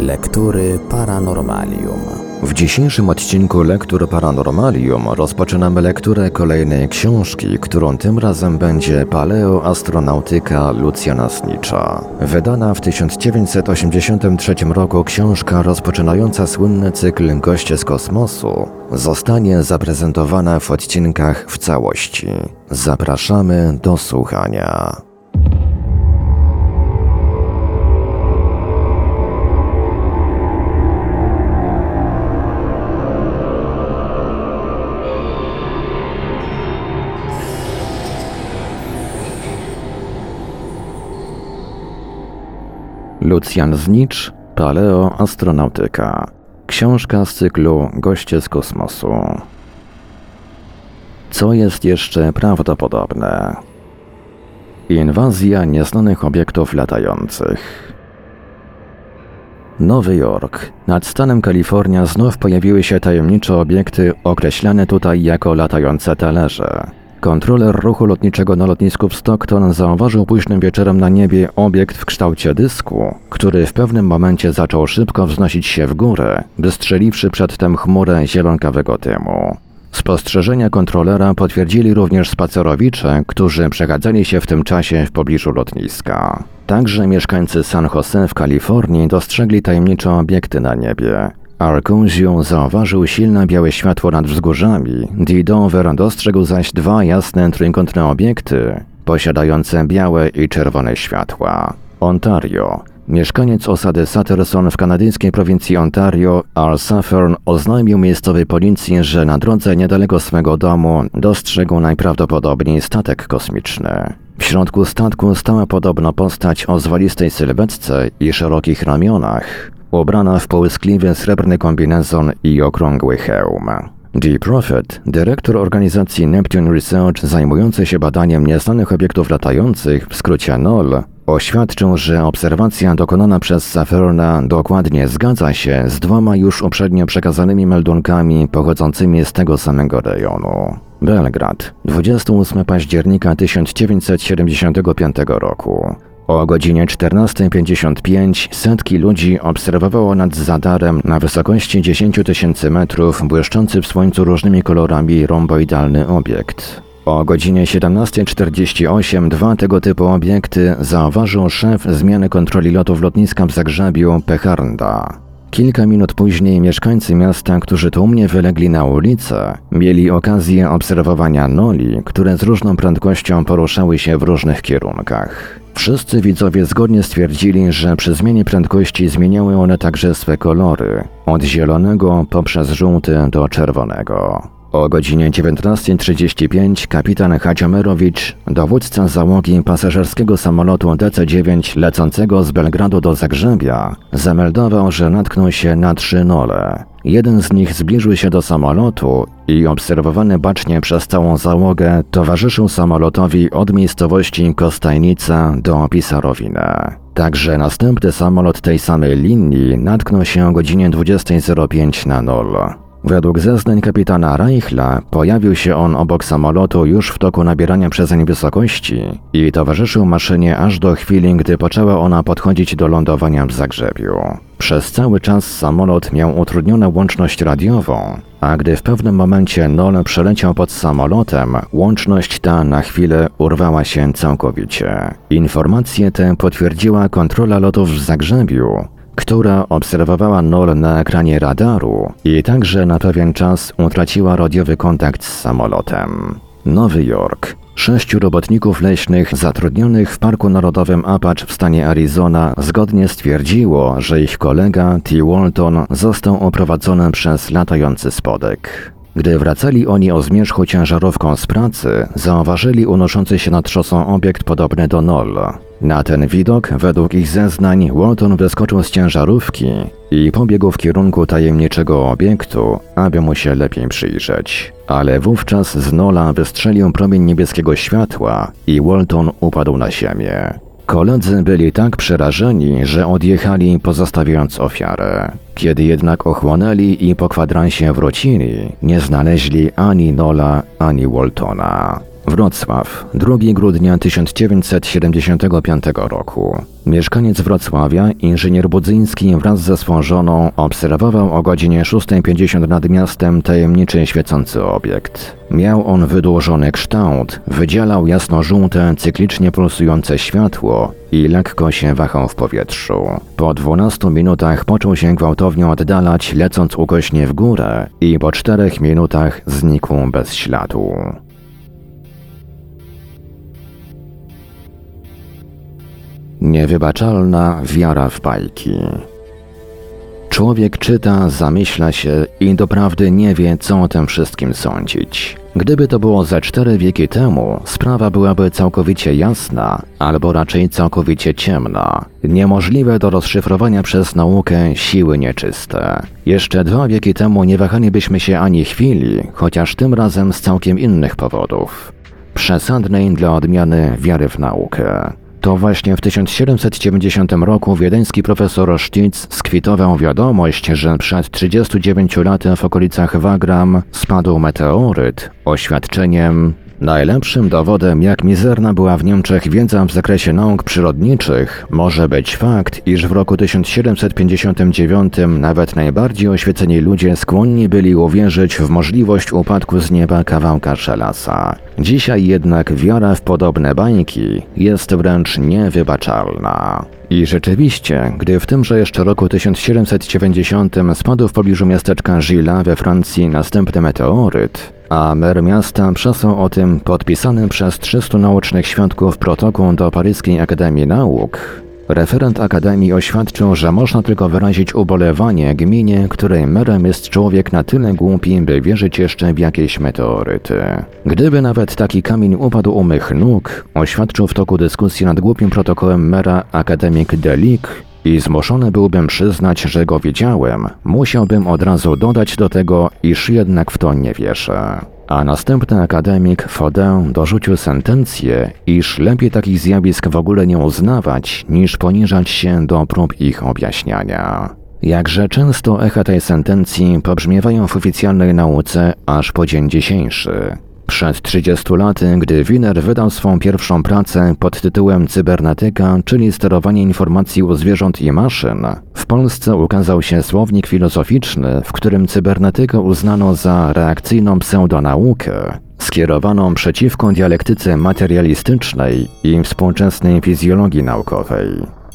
Lektury Paranormalium. W dzisiejszym odcinku Lektur Paranormalium rozpoczynamy lekturę kolejnej książki, którą tym razem będzie Paleoastronautyka Lucjana Snicza. Wydana w 1983 roku książka rozpoczynająca słynny cykl Goście z kosmosu zostanie zaprezentowana w odcinkach w całości. Zapraszamy do słuchania. Lucjan Znicz, Paleoastronautyka. Książka z cyklu Goście z kosmosu. Co jest jeszcze prawdopodobne? Inwazja nieznanych obiektów latających. Nowy Jork. Nad stanem Kalifornia znów pojawiły się tajemnicze obiekty określane tutaj jako latające talerze. Kontroler ruchu lotniczego na lotnisku w Stockton zauważył późnym wieczorem na niebie obiekt w kształcie dysku, który w pewnym momencie zaczął szybko wznosić się w górę, wystrzeliwszy przedtem chmurę zielonkawego dymu. Spostrzeżenia kontrolera potwierdzili również spacerowicze, którzy przechadzali się w tym czasie w pobliżu lotniska. Także mieszkańcy San Jose w Kalifornii dostrzegli tajemnicze obiekty na niebie. Arkunziu zauważył silne białe światło nad wzgórzami, Didover dostrzegł zaś dwa jasne trójkątne obiekty, posiadające białe i czerwone światła. Ontario. Mieszkaniec osady Sutterson w kanadyjskiej prowincji Ontario, Al Suffern, oznajmił miejscowej policji, że na drodze niedaleko swego domu dostrzegł najprawdopodobniej statek kosmiczny. W środku statku stała podobno postać o zwalistej sylwetce i szerokich ramionach, ubrana w połyskliwy srebrny kombinezon i okrągły hełm. G. Prophet, dyrektor organizacji Neptune Research zajmujący się badaniem nieznanych obiektów latających, w skrócie NOL, oświadczył, że obserwacja dokonana przez Saferna dokładnie zgadza się z dwoma już uprzednio przekazanymi meldunkami pochodzącymi z tego samego rejonu. Belgrad, 28 października 1975 roku. O godzinie 14.55 setki ludzi obserwowało nad zadarem na wysokości 10 tysięcy metrów błyszczący w słońcu różnymi kolorami romboidalny obiekt. O godzinie 17.48 dwa tego typu obiekty zauważył szef zmiany kontroli lotów lotniska w Zagrzebiu Pecharnda. Kilka minut później mieszkańcy miasta, którzy tłumnie wylegli na ulicę, mieli okazję obserwowania noli, które z różną prędkością poruszały się w różnych kierunkach. Wszyscy widzowie zgodnie stwierdzili, że przy zmianie prędkości zmieniały one także swe kolory, od zielonego poprzez żółty do czerwonego. O godzinie 19.35 kapitan Hadziomerowicz, dowódca załogi pasażerskiego samolotu DC-9 lecącego z Belgradu do Zagrzebia, zameldował, że natknął się na trzy nole. Jeden z nich zbliżył się do samolotu i obserwowany bacznie przez całą załogę towarzyszył samolotowi od miejscowości Kostajnica do Pisarowina. Także następny samolot tej samej linii natknął się o godzinie 20.05 na nol. Według zeznań kapitana Reichla pojawił się on obok samolotu już w toku nabierania przezeń wysokości i towarzyszył maszynie aż do chwili, gdy poczęła ona podchodzić do lądowania w Zagrzebiu. Przez cały czas samolot miał utrudnioną łączność radiową, a gdy w pewnym momencie Nol przeleciał pod samolotem, łączność ta na chwilę urwała się całkowicie. Informację tę potwierdziła kontrola lotów w Zagrzebiu, która obserwowała Nol na ekranie radaru i także na pewien czas utraciła radiowy kontakt z samolotem. Nowy Jork. Sześciu robotników leśnych zatrudnionych w Parku Narodowym Apache w stanie Arizona zgodnie stwierdziło, że ich kolega T. Walton został oprowadzony przez latający spodek. Gdy wracali oni o zmierzchu ciężarówką z pracy, zauważyli unoszący się nad szosą obiekt podobny do Nol. Na ten widok, według ich zeznań, Walton wyskoczył z ciężarówki i pobiegł w kierunku tajemniczego obiektu, aby mu się lepiej przyjrzeć. Ale wówczas z Nola wystrzelił promień niebieskiego światła i Walton upadł na ziemię. Koledzy byli tak przerażeni, że odjechali pozostawiając ofiarę. Kiedy jednak ochłonęli i po kwadransie wrócili, nie znaleźli ani Nola, ani Waltona. Wrocław, 2 grudnia 1975 roku. Mieszkaniec Wrocławia, inżynier Budzyński wraz ze swą żoną obserwował o godzinie 6.50 nad miastem tajemniczy świecący obiekt. Miał on wydłużony kształt, wydzielał jasno-żółte, cyklicznie pulsujące światło i lekko się wahał w powietrzu. Po 12 minutach począł się gwałtownie oddalać, lecąc ukośnie w górę i po 4 minutach znikł bez śladu. Niewybaczalna wiara w bajki. Człowiek czyta, zamyśla się i doprawdy nie wie, co o tym wszystkim sądzić. Gdyby to było ze cztery wieki temu, sprawa byłaby całkowicie jasna, albo raczej całkowicie ciemna. Niemożliwe do rozszyfrowania przez naukę siły nieczyste. Jeszcze dwa wieki temu nie wahalibyśmy się ani chwili, chociaż tym razem z całkiem innych powodów. Przesadnej dla odmiany wiary w naukę. To właśnie w 1790 roku wiedeński profesor Sztic skwitował wiadomość, że przed 39 laty w okolicach Wagram spadł meteoryt. Oświadczeniem Najlepszym dowodem, jak mizerna była w Niemczech wiedza w zakresie nauk przyrodniczych, może być fakt, iż w roku 1759 nawet najbardziej oświeceni ludzie skłonni byli uwierzyć w możliwość upadku z nieba kawałka szelasa. Dzisiaj jednak wiara w podobne bańki jest wręcz niewybaczalna. I rzeczywiście, gdy w tymże jeszcze roku 1790 spadł w pobliżu miasteczka Gila we Francji następny meteoryt, a mer miasta przesłał o tym podpisany przez 300 naocznych świadków protokół do Paryskiej Akademii Nauk, Referent Akademii oświadczył, że można tylko wyrazić ubolewanie gminie, której merem jest człowiek na tyle głupi, by wierzyć jeszcze w jakieś meteoryty. Gdyby nawet taki kamień upadł u mych nóg, oświadczył w toku dyskusji nad głupim protokołem mera akademik Delik, i zmuszony byłbym przyznać, że go widziałem, musiałbym od razu dodać do tego, iż jednak w to nie wierzę. A następny akademik Fodin dorzucił sentencję, iż lepiej takich zjawisk w ogóle nie uznawać, niż poniżać się do prób ich objaśniania. Jakże często echa tej sentencji pobrzmiewają w oficjalnej nauce aż po dzień dzisiejszy. Przed 30 laty, gdy Wiener wydał swą pierwszą pracę pod tytułem Cybernetyka, czyli sterowanie informacji u zwierząt i maszyn, w Polsce ukazał się słownik filozoficzny, w którym cybernetykę uznano za reakcyjną pseudonaukę, skierowaną przeciwko dialektyce materialistycznej i współczesnej fizjologii naukowej.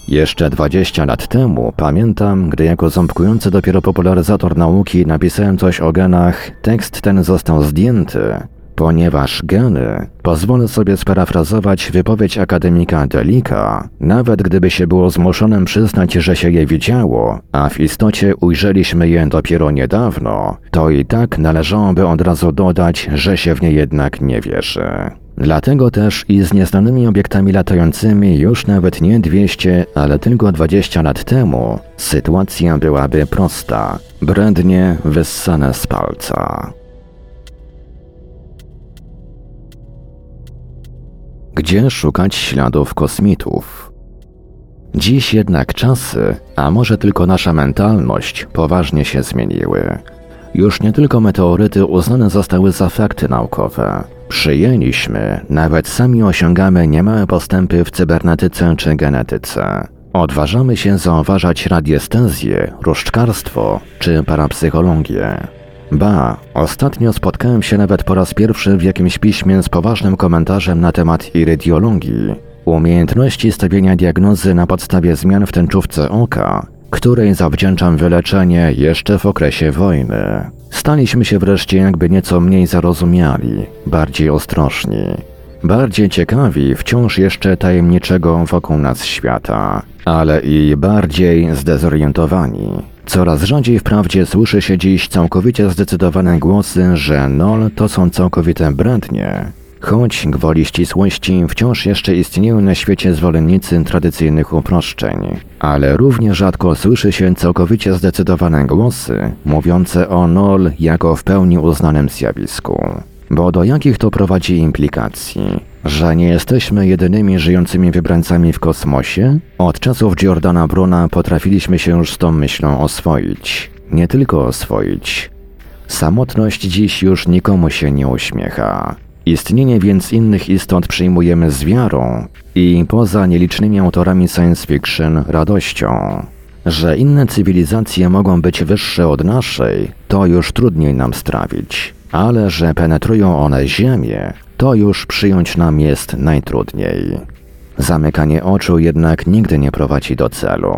Jeszcze 20 lat temu pamiętam, gdy jako ząbkujący dopiero popularyzator nauki napisałem coś o genach, tekst ten został zdjęty, Ponieważ geny, pozwolę sobie sparafrazować wypowiedź akademika Delika, nawet gdyby się było zmuszonym przyznać, że się je widziało, a w istocie ujrzeliśmy je dopiero niedawno, to i tak należałoby od razu dodać, że się w nie jednak nie wierzy. Dlatego też i z nieznanymi obiektami latającymi już nawet nie 200, ale tylko 20 lat temu sytuacja byłaby prosta, brednie wyssane z palca. Gdzie szukać śladów kosmitów? Dziś jednak czasy, a może tylko nasza mentalność, poważnie się zmieniły. Już nie tylko meteoryty uznane zostały za fakty naukowe. Przyjęliśmy, nawet sami osiągamy niemałe postępy w cybernetyce czy genetyce. Odważamy się zauważać radiestezję, różdżkarstwo czy parapsychologię. Ba, ostatnio spotkałem się nawet po raz pierwszy w jakimś piśmie z poważnym komentarzem na temat irydiologii, umiejętności stawienia diagnozy na podstawie zmian w tęczówce oka, której zawdzięczam wyleczenie jeszcze w okresie wojny. Staliśmy się wreszcie jakby nieco mniej zarozumiali, bardziej ostrożni, bardziej ciekawi wciąż jeszcze tajemniczego wokół nas świata, ale i bardziej zdezorientowani. Coraz rzadziej wprawdzie słyszy się dziś całkowicie zdecydowane głosy, że NOL to są całkowite brednie, choć gwoli ścisłości wciąż jeszcze istnieją na świecie zwolennicy tradycyjnych uproszczeń, ale równie rzadko słyszy się całkowicie zdecydowane głosy mówiące o NOL jako w pełni uznanym zjawisku. Bo do jakich to prowadzi implikacji? Że nie jesteśmy jedynymi żyjącymi wybrańcami w kosmosie? Od czasów Giordana Bruna potrafiliśmy się już z tą myślą oswoić. Nie tylko oswoić. Samotność dziś już nikomu się nie uśmiecha. Istnienie więc innych istot przyjmujemy z wiarą i poza nielicznymi autorami science fiction radością. Że inne cywilizacje mogą być wyższe od naszej, to już trudniej nam strawić, ale że penetrują one Ziemię, to już przyjąć nam jest najtrudniej. Zamykanie oczu jednak nigdy nie prowadzi do celu.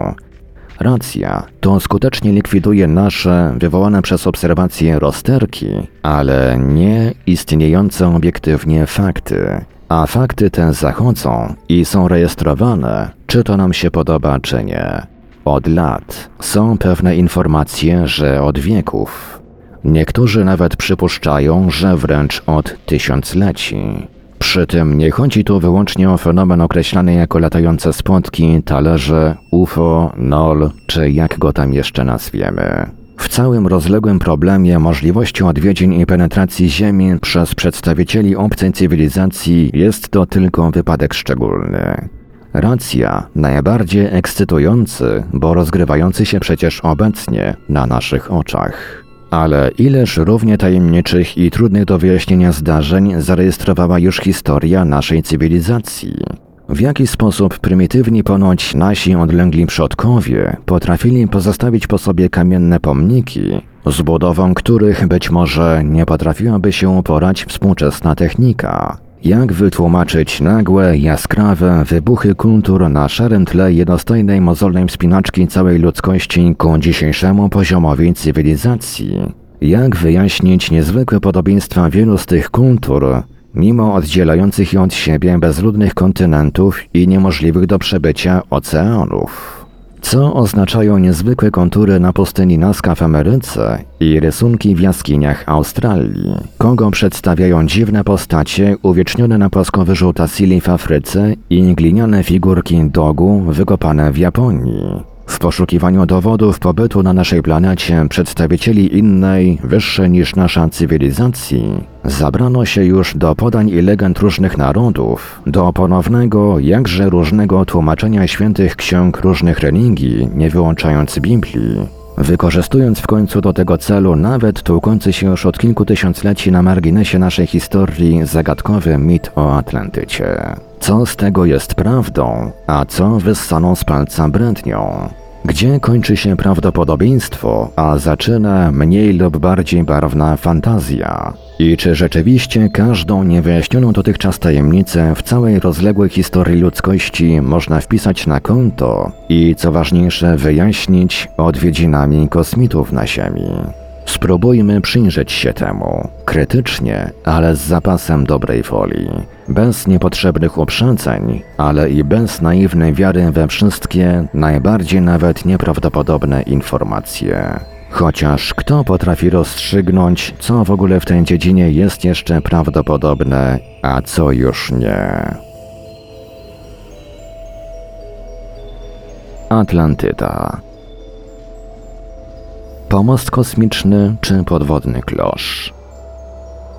Racja, to skutecznie likwiduje nasze wywołane przez obserwacje rozterki, ale nie istniejące obiektywnie fakty. A fakty te zachodzą i są rejestrowane, czy to nam się podoba, czy nie. Od lat są pewne informacje, że od wieków. Niektórzy nawet przypuszczają, że wręcz od tysiącleci. Przy tym nie chodzi tu wyłącznie o fenomen określany jako latające spotki, talerze, UFO, NOL, czy jak go tam jeszcze nazwiemy. W całym rozległym problemie możliwości odwiedzin i penetracji Ziemi przez przedstawicieli obcej cywilizacji jest to tylko wypadek szczególny. Racja, najbardziej ekscytujący, bo rozgrywający się przecież obecnie na naszych oczach. Ale ileż równie tajemniczych i trudnych do wyjaśnienia zdarzeń zarejestrowała już historia naszej cywilizacji? W jaki sposób prymitywni ponoć nasi odlęgli przodkowie potrafili pozostawić po sobie kamienne pomniki, z budową których być może nie potrafiłaby się uporać współczesna technika? Jak wytłumaczyć nagłe, jaskrawe wybuchy kultur na szarym tle jednostajnej mozolnej wspinaczki całej ludzkości ku dzisiejszemu poziomowi cywilizacji? Jak wyjaśnić niezwykłe podobieństwa wielu z tych kultur, mimo oddzielających je od siebie bezludnych kontynentów i niemożliwych do przebycia oceanów? Co oznaczają niezwykłe kontury na pustyni Nazca w Ameryce i rysunki w jaskiniach Australii? Kogo przedstawiają dziwne postacie uwiecznione na płaskowyżu Tassili w Afryce i gliniane figurki dogu wykopane w Japonii? W poszukiwaniu dowodów pobytu na naszej planecie przedstawicieli innej, wyższej niż nasza cywilizacji, zabrano się już do podań i legend różnych narodów, do ponownego, jakże różnego tłumaczenia świętych ksiąg różnych religii, nie wyłączając Biblii. Wykorzystując w końcu do tego celu nawet tłukący się już od kilku tysiącleci na marginesie naszej historii zagadkowy mit o Atlantycie. Co z tego jest prawdą, a co wyssaną z palca brednią? Gdzie kończy się prawdopodobieństwo, a zaczyna mniej lub bardziej barwna fantazja? I czy rzeczywiście każdą niewyjaśnioną dotychczas tajemnicę w całej rozległej historii ludzkości można wpisać na konto i, co ważniejsze, wyjaśnić odwiedzinami kosmitów na Ziemi? Spróbujmy przyjrzeć się temu, krytycznie, ale z zapasem dobrej woli, bez niepotrzebnych uprzedzeń, ale i bez naiwnej wiary we wszystkie, najbardziej nawet nieprawdopodobne informacje. Chociaż kto potrafi rozstrzygnąć, co w ogóle w tej dziedzinie jest jeszcze prawdopodobne, a co już nie? Atlantyda Pomost kosmiczny czy podwodny klosz?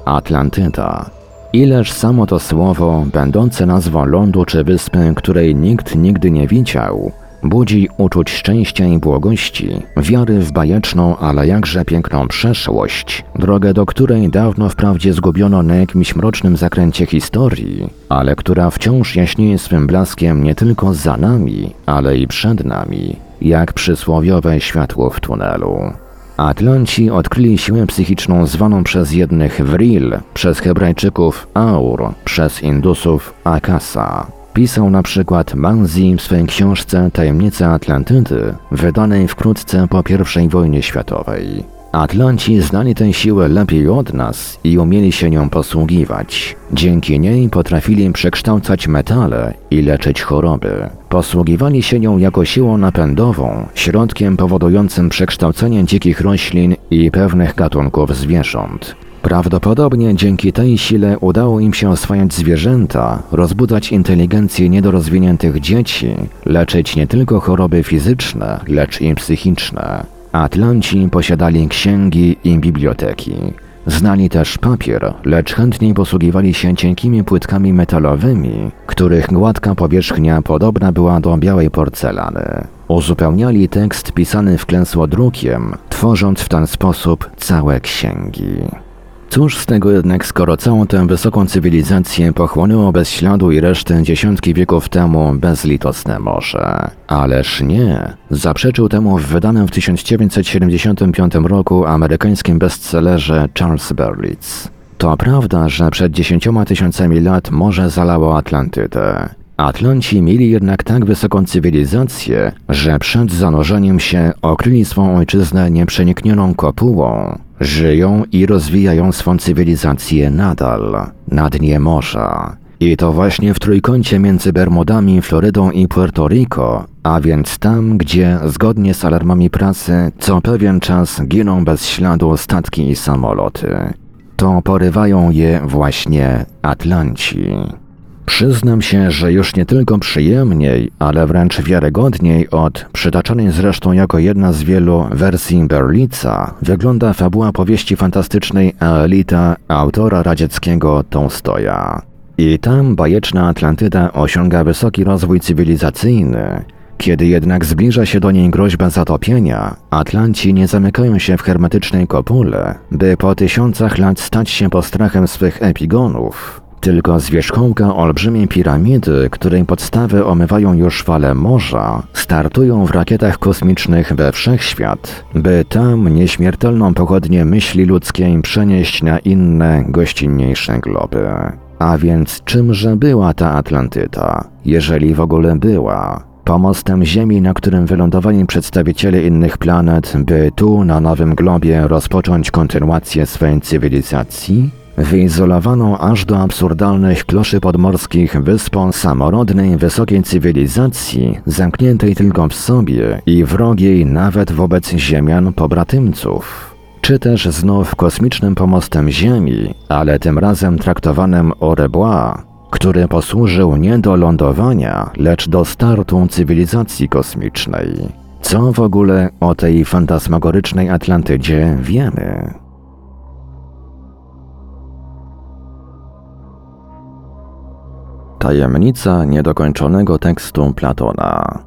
Atlantyda. Ileż samo to słowo, będące nazwą lądu czy wyspy, której nikt nigdy nie widział, budzi uczuć szczęścia i błogości, wiary w bajeczną, ale jakże piękną przeszłość, drogę do której dawno wprawdzie zgubiono na jakimś mrocznym zakręcie historii, ale która wciąż jaśnieje swym blaskiem nie tylko za nami, ale i przed nami, jak przysłowiowe światło w tunelu. Atlanci odkryli siłę psychiczną zwaną przez jednych Vril, przez Hebrajczyków Aur, przez Indusów Akasa. Pisał na przykład Manzi w swojej książce Tajemnice Atlantydy, wydanej wkrótce po I wojnie światowej. Atlanci znali tę siłę lepiej od nas i umieli się nią posługiwać. Dzięki niej potrafili przekształcać metale i leczyć choroby. Posługiwali się nią jako siłą napędową, środkiem powodującym przekształcenie dzikich roślin i pewnych gatunków zwierząt. Prawdopodobnie dzięki tej sile udało im się oswajać zwierzęta, rozbudzać inteligencję niedorozwiniętych dzieci, leczyć nie tylko choroby fizyczne, lecz i psychiczne. Atlanci posiadali księgi i biblioteki. Znali też papier, lecz chętniej posługiwali się cienkimi płytkami metalowymi, których gładka powierzchnia podobna była do białej porcelany. Uzupełniali tekst pisany wklęsło drukiem, tworząc w ten sposób całe księgi. Cóż z tego jednak, skoro całą tę wysoką cywilizację pochłonęło bez śladu i reszty dziesiątki wieków temu bezlitosne morze? Ależ nie. Zaprzeczył temu w wydanym w 1975 roku amerykańskim bestsellerze Charles Berlitz. To prawda, że przed dziesięcioma tysiącami lat morze zalało Atlantydę. Atlanci mieli jednak tak wysoką cywilizację, że przed zanurzeniem się okryli swą ojczyznę nieprzeniknioną kopułą. Żyją i rozwijają swą cywilizację nadal, na dnie morza. I to właśnie w trójkącie między Bermudami, Florydą i Puerto Rico, a więc tam, gdzie, zgodnie z alarmami prasy, co pewien czas giną bez śladu statki i samoloty. To porywają je właśnie Atlanci. Przyznam się, że już nie tylko przyjemniej, ale wręcz wiarygodniej od przytaczanej zresztą jako jedna z wielu wersji Berlica wygląda fabuła powieści fantastycznej Aelita autora radzieckiego Tolstoja. I tam bajeczna Atlantyda osiąga wysoki rozwój cywilizacyjny. Kiedy jednak zbliża się do niej groźba zatopienia, Atlanci nie zamykają się w hermetycznej kopule, by po tysiącach lat stać się postrachem swych epigonów, tylko z wierzchołka olbrzymiej piramidy, której podstawy omywają już fale morza, startują w rakietach kosmicznych we wszechświat, by tam nieśmiertelną pochodnię myśli ludzkiej przenieść na inne, gościnniejsze globy. A więc czymże była ta Atlantyda, jeżeli w ogóle była? Pomostem Ziemi, na którym wylądowali przedstawiciele innych planet, by tu, na nowym globie, rozpocząć kontynuację swej cywilizacji? Wyizolowaną aż do absurdalnych kloszy podmorskich wyspą samorodnej wysokiej cywilizacji, zamkniętej tylko w sobie i wrogiej nawet wobec ziemian pobratymców. Czy też znów kosmicznym pomostem Ziemi, ale tym razem traktowanym au revoir, który posłużył nie do lądowania, lecz do startu cywilizacji kosmicznej. Co w ogóle o tej fantasmagorycznej Atlantydzie wiemy? Tajemnica niedokończonego tekstu Platona.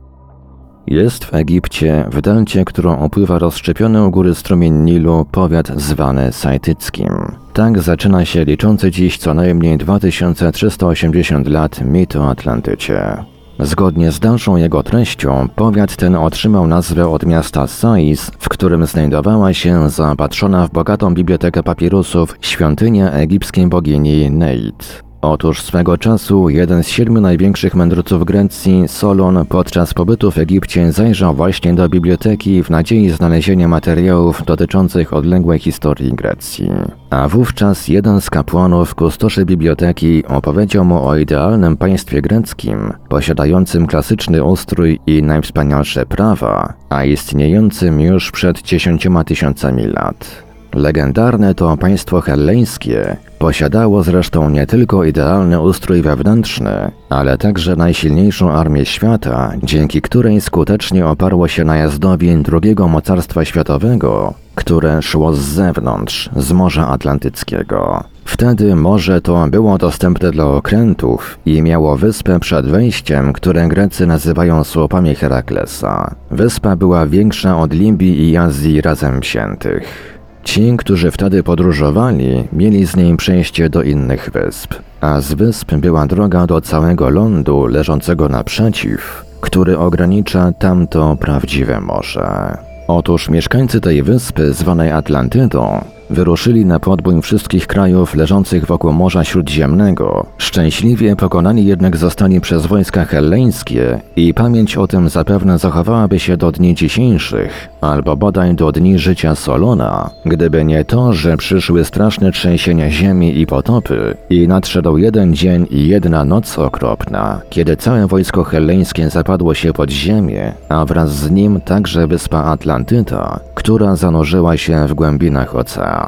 Jest w Egipcie, w delcie, którą opływa rozszczepiony u góry strumień Nilu, powiat zwany Sajtyckim. Tak zaczyna się liczący dziś co najmniej 2380 lat mit o Atlantycie. Zgodnie z dalszą jego treścią, powiat ten otrzymał nazwę od miasta Sais, w którym znajdowała się zaopatrzona w bogatą bibliotekę papirusów świątynia egipskiej bogini Neit. Otóż swego czasu jeden z siedmiu największych mędrców Grecji, Solon, podczas pobytu w Egipcie zajrzał właśnie do biblioteki w nadziei znalezienia materiałów dotyczących odległej historii Grecji. A wówczas jeden z kapłanów, kustoszy biblioteki, opowiedział mu o idealnym państwie greckim, posiadającym klasyczny ustrój i najwspanialsze prawa, a istniejącym już przed dziesięcioma tysiącami lat. Legendarne to państwo helleńskie posiadało zresztą nie tylko idealny ustrój wewnętrzny, ale także najsilniejszą armię świata, dzięki której skutecznie oparło się najazdowi drugiego mocarstwa światowego, które szło z zewnątrz, z Morza Atlantyckiego. Wtedy morze to było dostępne dla okrętów i miało wyspę przed wejściem, które Grecy nazywają słupami Heraklesa. Wyspa była większa od Libii i Azji razem wziętych. Ci, którzy wtedy podróżowali, mieli z niej przejście do innych wysp, a z wysp była droga do całego lądu leżącego naprzeciw, który ogranicza tamto prawdziwe morze. Otóż mieszkańcy tej wyspy, zwanej Atlantydą, wyruszyli na podbój wszystkich krajów leżących wokół Morza Śródziemnego. Szczęśliwie pokonani jednak zostali przez wojska helleńskie i pamięć o tym zapewne zachowałaby się do dni dzisiejszych, albo bodaj do dni życia Solona, gdyby nie to, że przyszły straszne trzęsienia ziemi i potopy i nadszedł jeden dzień i jedna noc okropna, kiedy całe wojsko helleńskie zapadło się pod ziemię, a wraz z nim także wyspa Atlantyda, która zanurzyła się w głębinach oceanu.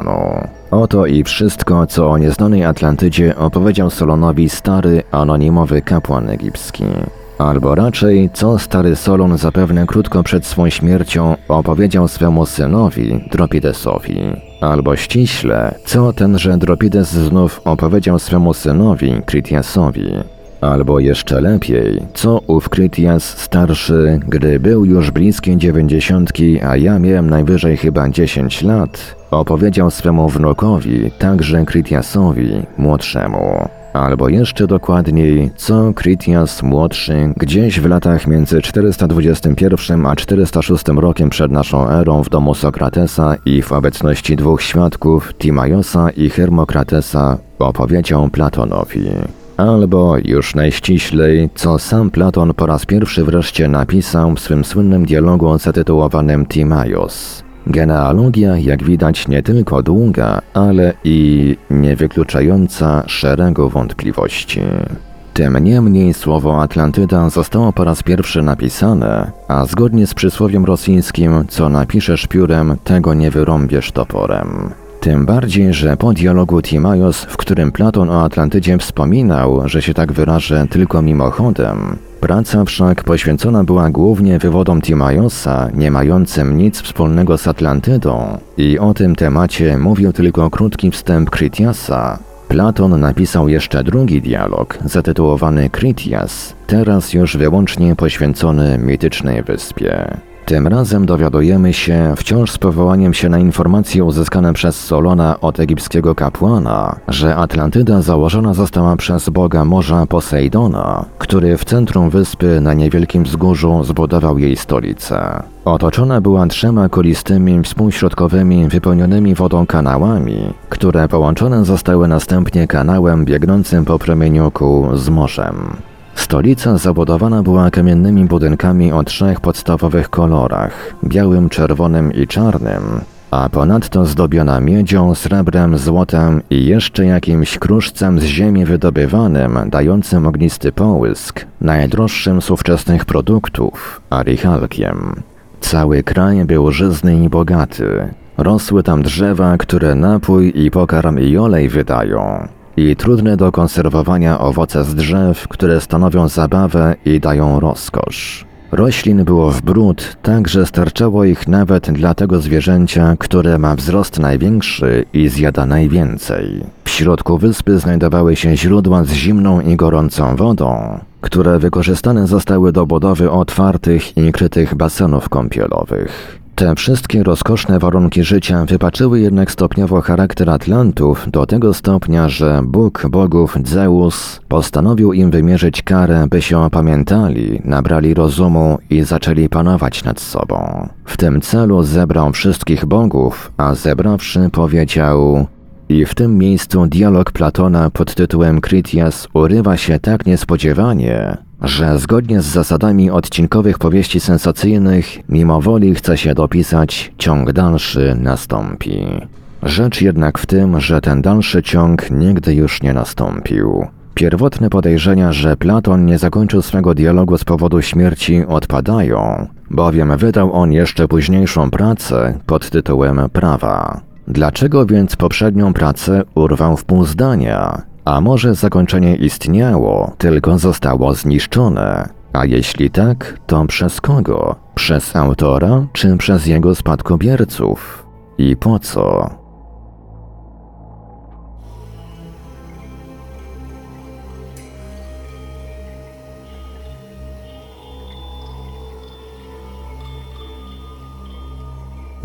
Oto i wszystko, co o nieznanej Atlantydzie opowiedział Solonowi stary, anonimowy kapłan egipski. Albo raczej, co stary Solon zapewne krótko przed swą śmiercią opowiedział swemu synowi, Dropidesowi. Albo ściśle, co tenże Dropides znów opowiedział swemu synowi, Critiasowi. Albo jeszcze lepiej, co ów Krytias starszy, gdy był już bliskie dziewięćdziesiątki, a ja miałem najwyżej chyba 10 lat, opowiedział swemu wnukowi, także Krytiasowi, młodszemu. Albo jeszcze dokładniej, co Krytias młodszy gdzieś w latach między 421 a 406 rokiem przed naszą erą w domu Sokratesa i w obecności dwóch świadków, Timajosa i Hermokratesa, opowiedział Platonowi. Albo już najściślej, co sam Platon po raz pierwszy wreszcie napisał w swym słynnym dialogu zatytułowanym Timaios. Genealogia, jak widać, nie tylko długa, ale i niewykluczająca szeregu wątpliwości. Tym niemniej słowo Atlantyda zostało po raz pierwszy napisane, a zgodnie z przysłowiem rosyjskim, co napiszesz piórem, tego nie wyrąbiesz toporem. Tym bardziej, że po dialogu Timaios, w którym Platon o Atlantydzie wspominał, że się tak wyrażę tylko mimochodem, praca wszak poświęcona była głównie wywodom Timaiosa, nie mającym nic wspólnego z Atlantydą i o tym temacie mówił tylko krótki wstęp Critiasa, Platon napisał jeszcze drugi dialog, zatytułowany Critias, teraz już wyłącznie poświęcony mitycznej wyspie. Tym razem dowiadujemy się, wciąż z powołaniem się na informacje uzyskane przez Solona od egipskiego kapłana, że Atlantyda założona została przez boga morza Posejdona, który w centrum wyspy na niewielkim wzgórzu zbudował jej stolicę. Otoczona była trzema kolistymi, współśrodkowymi, wypełnionymi wodą kanałami, które połączone zostały następnie kanałem biegnącym po promieniuku z morzem. Stolica zabudowana była kamiennymi budynkami o trzech podstawowych kolorach białym, czerwonym i czarnym, a ponadto zdobiona miedzią, srebrem, złotem i jeszcze jakimś kruszcem z ziemi wydobywanym, dającym ognisty połysk, najdroższym z ówczesnych produktów arichalkiem. Cały kraj był żyzny i bogaty. Rosły tam drzewa, które napój i pokarm i olej wydają i trudne do konserwowania owoce z drzew, które stanowią zabawę i dają rozkosz. Roślin było w bród, tak że starczało ich nawet dla tego zwierzęcia, które ma wzrost największy i zjada najwięcej. W środku wyspy znajdowały się źródła z zimną i gorącą wodą, które wykorzystane zostały do budowy otwartych i krytych basenów kąpielowych. Te wszystkie rozkoszne warunki życia wypaczyły jednak stopniowo charakter Atlantów do tego stopnia, że Bóg bogów Zeus postanowił im wymierzyć karę, by się opamiętali, nabrali rozumu i zaczęli panować nad sobą. W tym celu zebrał wszystkich bogów, a zebrawszy powiedział i w tym miejscu dialog Platona pod tytułem Critias urywa się tak niespodziewanie, że zgodnie z zasadami odcinkowych powieści sensacyjnych, mimo woli chce się dopisać, ciąg dalszy nastąpi. Rzecz jednak w tym, że ten dalszy ciąg nigdy już nie nastąpił. Pierwotne podejrzenia, że Platon nie zakończył swego dialogu z powodu śmierci odpadają, bowiem wydał on jeszcze późniejszą pracę pod tytułem Prawa. Dlaczego więc poprzednią pracę urwał w pół zdania? A może zakończenie istniało, tylko zostało zniszczone? A jeśli tak, to przez kogo? Przez autora czy przez jego spadkobierców? I po co?